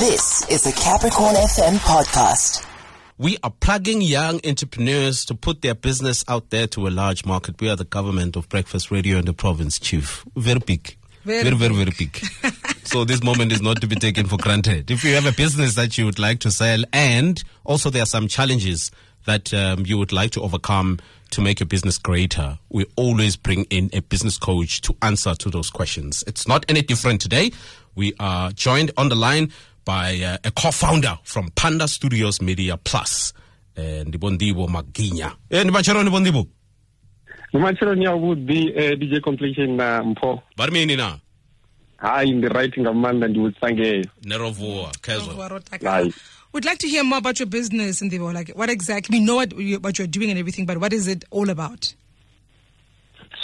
This is a Capricorn FM podcast. We are plugging young entrepreneurs to put their business out there to a large market. We are the government of breakfast radio in the province, Chief. Very big. Very very, very, very big. so this moment is not to be taken for granted. If you have a business that you would like to sell, and also there are some challenges that um, you would like to overcome to make your business greater, we always bring in a business coach to answer to those questions. It's not any different today. We are joined on the line by uh, a co-founder from Phanda Studios Media Plus, uh, Ndibondibo Maginya. Eh, Ndibachero Ndibondibo. nomatshelo ya would be uh, dj Complexion na mpho Barimini na. hayi ndi-right ngamanda ndiwutsangeyo Nerovoa, Kezwa. Warotaka. Right. We'd like to hear more about your business, Nvivho. Like, what exactly? We know what, you, what you're doing and everything, but what is it all about?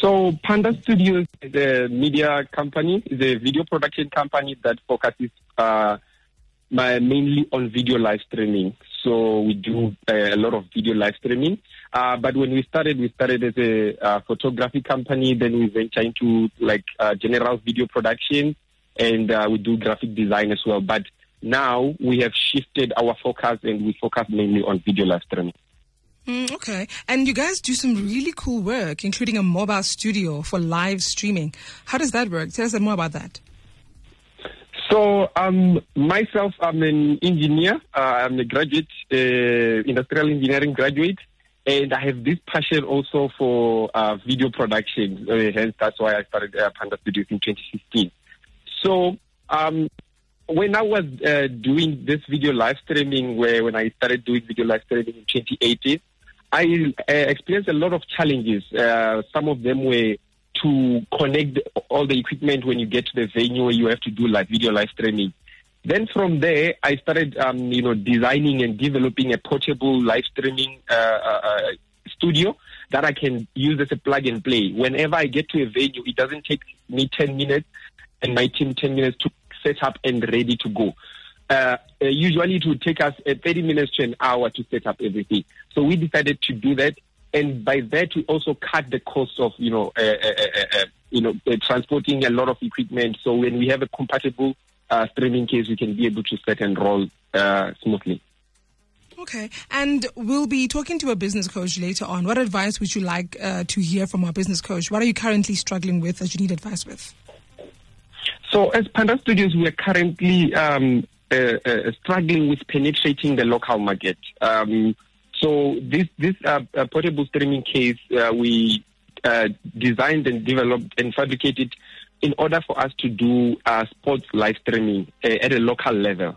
so phanda studios is a media company is a video production company that focuses uh, my, mainly on video live streaming so we do uh, a lot of video live streaming uh, but when we started we started as a uh, photography company then we venture into like uh, general video production and uh, we do graphic design as well but now we have shifted our focus and we focus mainly on video live streaming Mm, okay. And you guys do some really cool work, including a mobile studio for live streaming. How does that work? Tell us more about that. So, um, myself, I'm an engineer. Uh, I'm a graduate, uh, industrial engineering graduate, and I have this passion also for uh, video production. Uh, hence, that's why I started uh, Phanda Studios in 2016. So, um, when I was uh, doing this video live streaming, where when I started doing video live streaming in 2018, I experienced a lot of challenges. Some of them were to connect all the equipment when you get to the venue you have to do like video live streaming. Then from there, I started, um, you know, designing and developing a portable live streaming uh, uh, uh, studio that I can use as a plug and play. Whenever I get to a venue, it doesn't take me 10 minutes and my team 10 minutes to set up and ready to go. Uh, uh, usually it would take us uh, 30 minutes to an hour to set up everything. So we decided to do that. And by that, we also cut the cost of, you know, uh, uh, uh, uh, you know, uh, transporting a lot of equipment. So when we have a compatible uh, streaming case, we can be able to set and roll uh, smoothly. Okay. And we'll be talking to a business coach later on. What advice would you like uh, to hear from our business coach? What are you currently struggling with that you need advice with? So as Phanda Studios, we are currently um, uh, uh, struggling with penetrating the local market. Um, so this this uh, uh, portable streaming case uh, we uh, designed and developed and fabricated in order for us to do uh, sports live streaming uh, at a local level.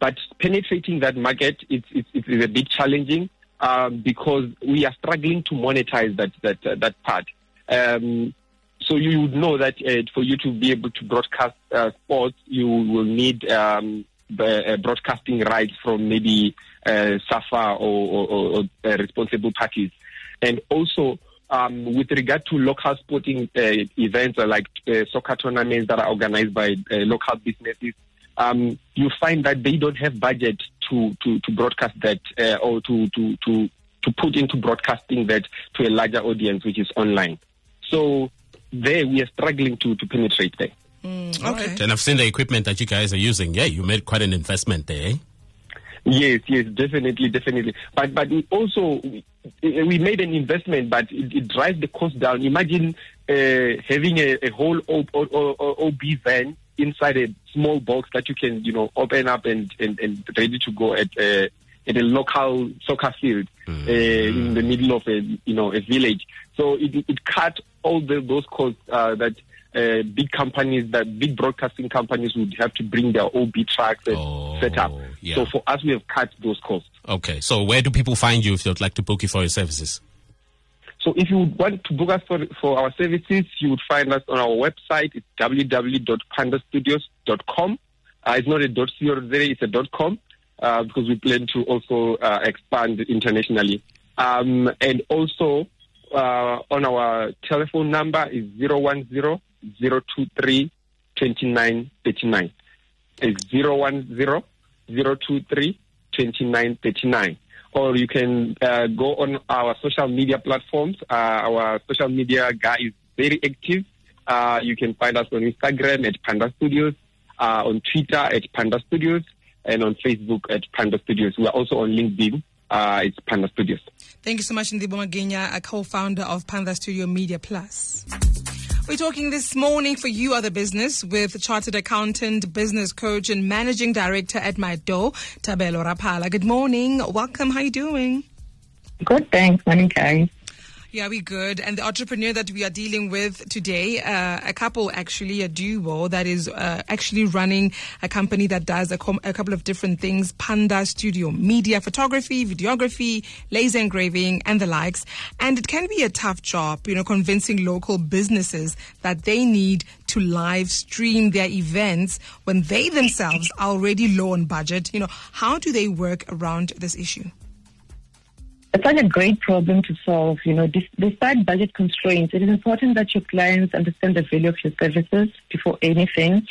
But penetrating that market it's it's, it's a bit challenging um, because we are struggling to monetize that that that part. Um, so you would know that for you to be able to broadcast sports, you will need um, uh, broadcasting rights from maybe uh, SAFA or, or, or, uh, responsible parties. And also, um, with regard to local sporting uh, events like uh, soccer tournaments that are organized by uh, local businesses, um, you find that they don't have budget to, to, to broadcast that or to, to, to, to put into broadcasting that to a larger audience, which is online. So there we are struggling to, to penetrate there. Okay. And I've seen the equipment that you guys are using. Yeah, you made quite an investment there. eh? Yes, yes, definitely, definitely. But but also we, made an investment, but it, it drives the cost down. Imagine uh, having a, a whole o, o, o, OB van inside a small box that you can you know open up and and, and ready to go at uh, at a local soccer field uh, in the middle of a you know a village. So it it cut all the, those costs uh, that. Uh, big companies, that big broadcasting companies would have to bring their OB tracks and Oh, set up. yeah. So for us, we have cut those costs. Okay, so where do people find you if they'd like to book you for your services? So if you would want to book us for, for our services, you would find us on our website. It's www.pandastudios.com. Uh, it's not a dot .co it's a dot .com uh, because we plan to also uh, expand internationally. Um, and also uh, on our telephone number is 010 023 2939. It's 010 023 2939. Or you can uh, go on our social media platforms. Uh, our social media guy is very active. Uh, you can find us on Instagram at Phanda Studios, uh, on Twitter at Phanda Studios, and on Facebook at Phanda Studios. We are also on LinkedIn. Uh, it's Phanda Studios. Thank you so much, Nvivho Maginya, a co-founder of Phanda Studio Media Plus. We're talking this morning for You Are The Business with chartered accountant, business coach, and managing director at MyDough, Thabelo Raphala. Good morning. Welcome. How are you doing? Good, thanks. Morning, guys. Yeah, we good. And the entrepreneur that we are dealing with today, uh, a couple actually, a duo that is uh, actually running a company that does a, com- a, couple of different things Phanda Studio, media, photography, videography, laser engraving, and the likes. And it can be a tough job, you know, convincing local businesses that they need to live stream their events when they themselves are already low on budget. You know, how do they work around this issue? It's such a great problem to solve. You know, despite budget constraints, it is important that your clients understand the value of your services before anything.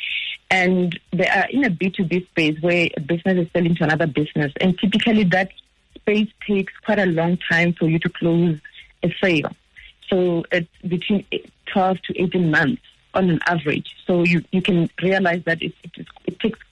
And they are in a B2B space where a business is selling to another business. And typically that space takes quite a long time for you to close a sale. So it's between 12 to 18 months on an average. So you, you can realize that it's, it, it takes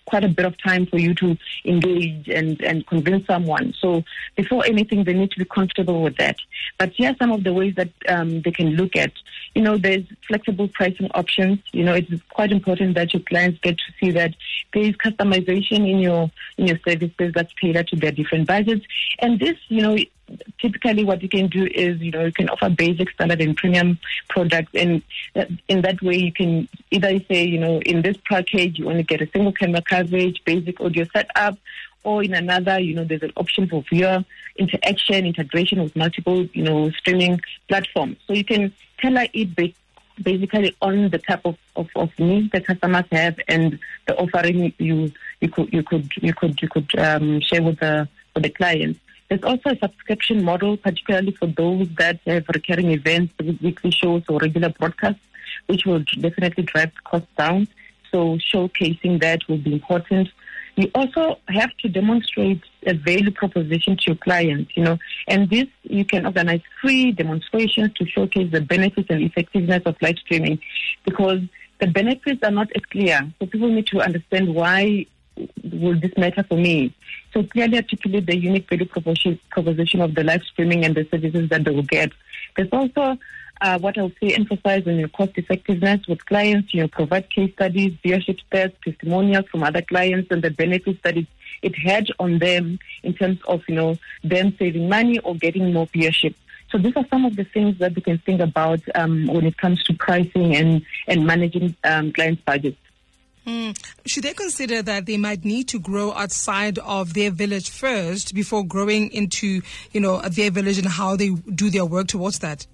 quite a bit of time for you to engage and, and convince someone. So before anything, they need to be comfortable with that. But here are some of the ways that um, they can look at. You know, there's flexible pricing options. You know, it's quite important that your clients get to see that there is customization in your in your services that's tailored to their different budgets. And this, you know, typically what you can do is, you know, you can offer basic, standard, and premium products. And in that way, you can either say, you know, in this package, you only get a single camera coverage, basic audio setup, or in another, you know, there's an option for viewer interaction, integration with multiple, you know, streaming platforms. So you can tailor it basically on the type of, of, of needs the customers have and the offering you you could you could you could you could um, share with the with the clients. There's also a subscription model, particularly for those that have recurring events, weekly shows, or regular broadcasts, which will definitely drive costs down. So showcasing that will be important. You also have to demonstrate a value proposition to your clients, you know, and this you can organize free demonstrations to showcase the benefits and effectiveness of live streaming because the benefits are not as clear. So people need to understand why will this matter for me? So clearly articulate the unique value proposition, of the live streaming and the services that they will get. There's also uh, what I would say emphasize on your cost effectiveness with clients, you know, provide case studies, viewership stats, testimonials from other clients and the benefits that it, it had on them in terms of, you know, them saving money or getting more viewership. So these are some of the things that we can think about um, when it comes to pricing and, and managing um, clients' budgets. Mm. Should they consider that they might need to grow outside of their village first before growing into, you know, their village and how they do their work towards that?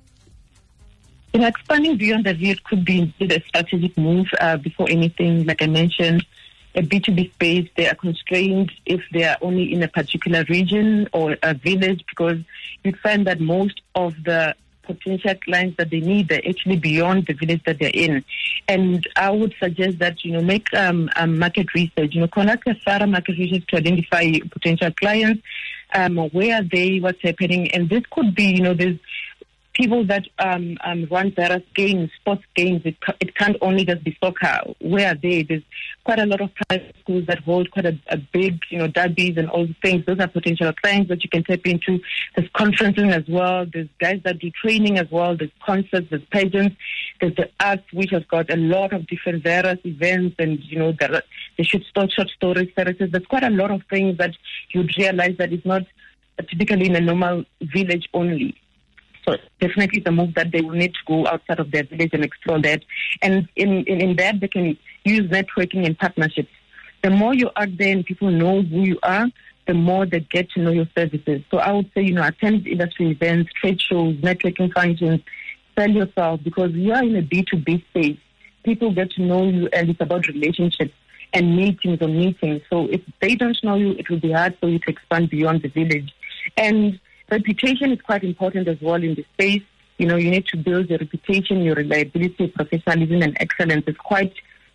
You know, expanding beyond the village could be a strategic move uh, before anything. Like I mentioned, a B2B space, they are constrained if they are only in a particular region or a village because you find that most of the potential clients that they need are actually beyond the village that they're in. And I would suggest that, you know, make um, um, market research, you know, conduct a thorough market research to identify potential clients, um, where are they, what's happening. And this could be, you know, there's people that um, um, run various games, sports games. It, it can't only just be soccer. Where are they? There's quite a lot of private schools that hold quite a, a big, you know, derbies and all the things. Those are potential clients that you can tap into. There's conferencing as well. There's guys that do training as well. There's concerts. There's pageants. There's the arts, which has got a lot of different various events, and you know, the, they should start short story services. There's quite a lot of things that you'd realize that it's not typically in a normal village only. So definitely it's a move that they will need to go outside of their village and explore that. And in, in, in that, they can use networking and partnerships. The more you are there and people know who you are, the more they get to know your services. So I would say, you know, attend industry events, trade shows, networking functions, sell yourself because you are in a B2B space. People get to know you and it's about relationships and meetings or meetings. So if they don't know you, it will be hard for you to expand beyond the village. And Reputation is quite important as well in the space. You know, you need to build your reputation, your reliability, professionalism, and excellence. It's quite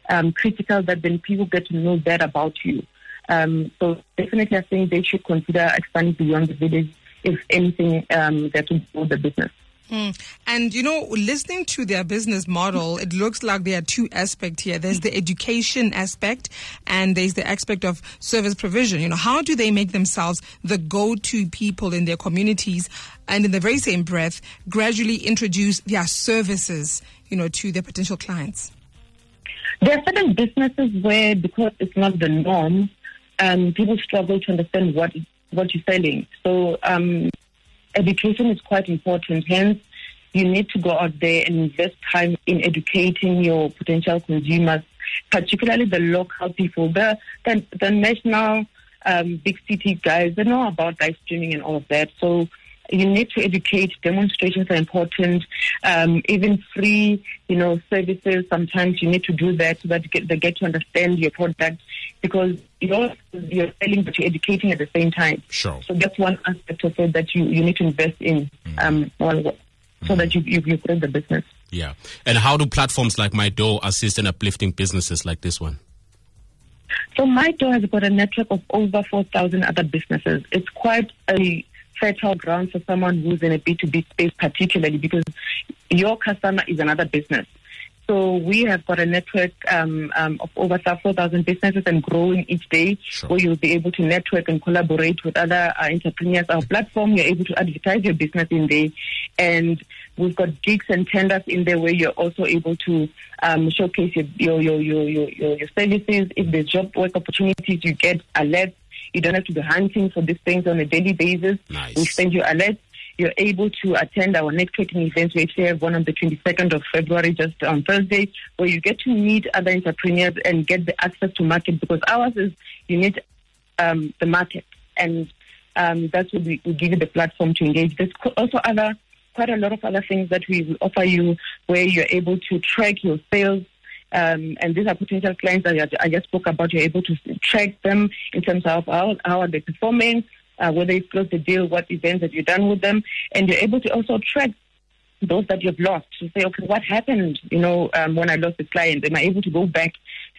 um, critical that then people get to know that about you. Um, so definitely, I think they should consider expanding beyond the village if anything um, that will grow the business. Mm. And you know, listening to their business model, it looks like there are two aspects here. There's the education aspect and there's the aspect of service provision. You know, how do they make themselves the go-to people in their communities and in the very same breath gradually introduce their services, you know, to their potential clients? There are certain businesses where, because it's not the norm, um, people struggle to understand what what you're selling. So um, education is quite important. Hence, you need to go out there and invest time in educating your potential consumers, particularly the local people. The the, the national um, big city guys, they know about live streaming and all of that. So you need to educate. Demonstrations are important. Um, even free, you know, services. Sometimes you need to do that so that they get to understand your product because you're you're selling but you're educating at the same time. Sure. So that's one aspect of it that you, you need to invest in. Um, well, so that you, you you grow the business. Yeah. And how do platforms like MyDough assist in uplifting businesses like this one? So MyDough has got a network of over 4,000 other businesses. It's quite a fertile ground for someone who's in a B2B space, particularly because your customer is another business. So we have got a network um, um, of over 4,000 businesses and growing each day Sure. where you'll be able to network and collaborate with other uh, entrepreneurs. Our platform, you're able to advertise your business in there. And we've got gigs and tenders in there where you're also able to um, showcase your, your, your, your, your, your, services. If there's job work opportunities, you get alerts. You don't have to be hunting for these things on a daily basis. Nice. We send you alerts you're able to attend our networking events. We actually have one on the 22nd of February, just on Thursday, where you get to meet other entrepreneurs and get the access to market because ours is you need um, the market, and um, that's what we, we give you the platform to engage. There's also other quite a lot of other things that we offer you where you're able to track your sales. Um, and these are potential clients that I- I just spoke about. You're able to track them in terms of how, how are they performing, uh, whether you've closed the deal, what events have you done with them, and you're able to also track those that you've lost to say, okay, what happened, you know, um, when I lost the client? Am I able to go back?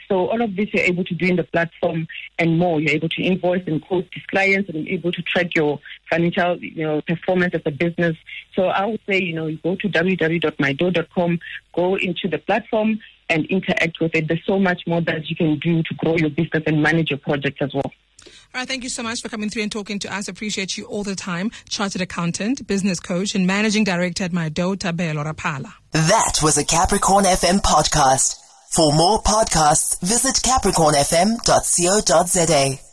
So all of this you're able to do in the platform and more. You're able to invoice and quote these clients and you're able to track your financial, you know, performance as a business. So I would say, you know, you go to www.mydough.com, go into the platform and interact with it. There's so much more that you can do to grow your business and manage your projects as well. All right, thank you so much for coming through and talking to us. Appreciate you all the time. Chartered accountant, business coach, and managing director at MyDough, Thabelo Raphala. That was a Capricorn FM podcast. For more podcasts, visit capricornfm.co.za.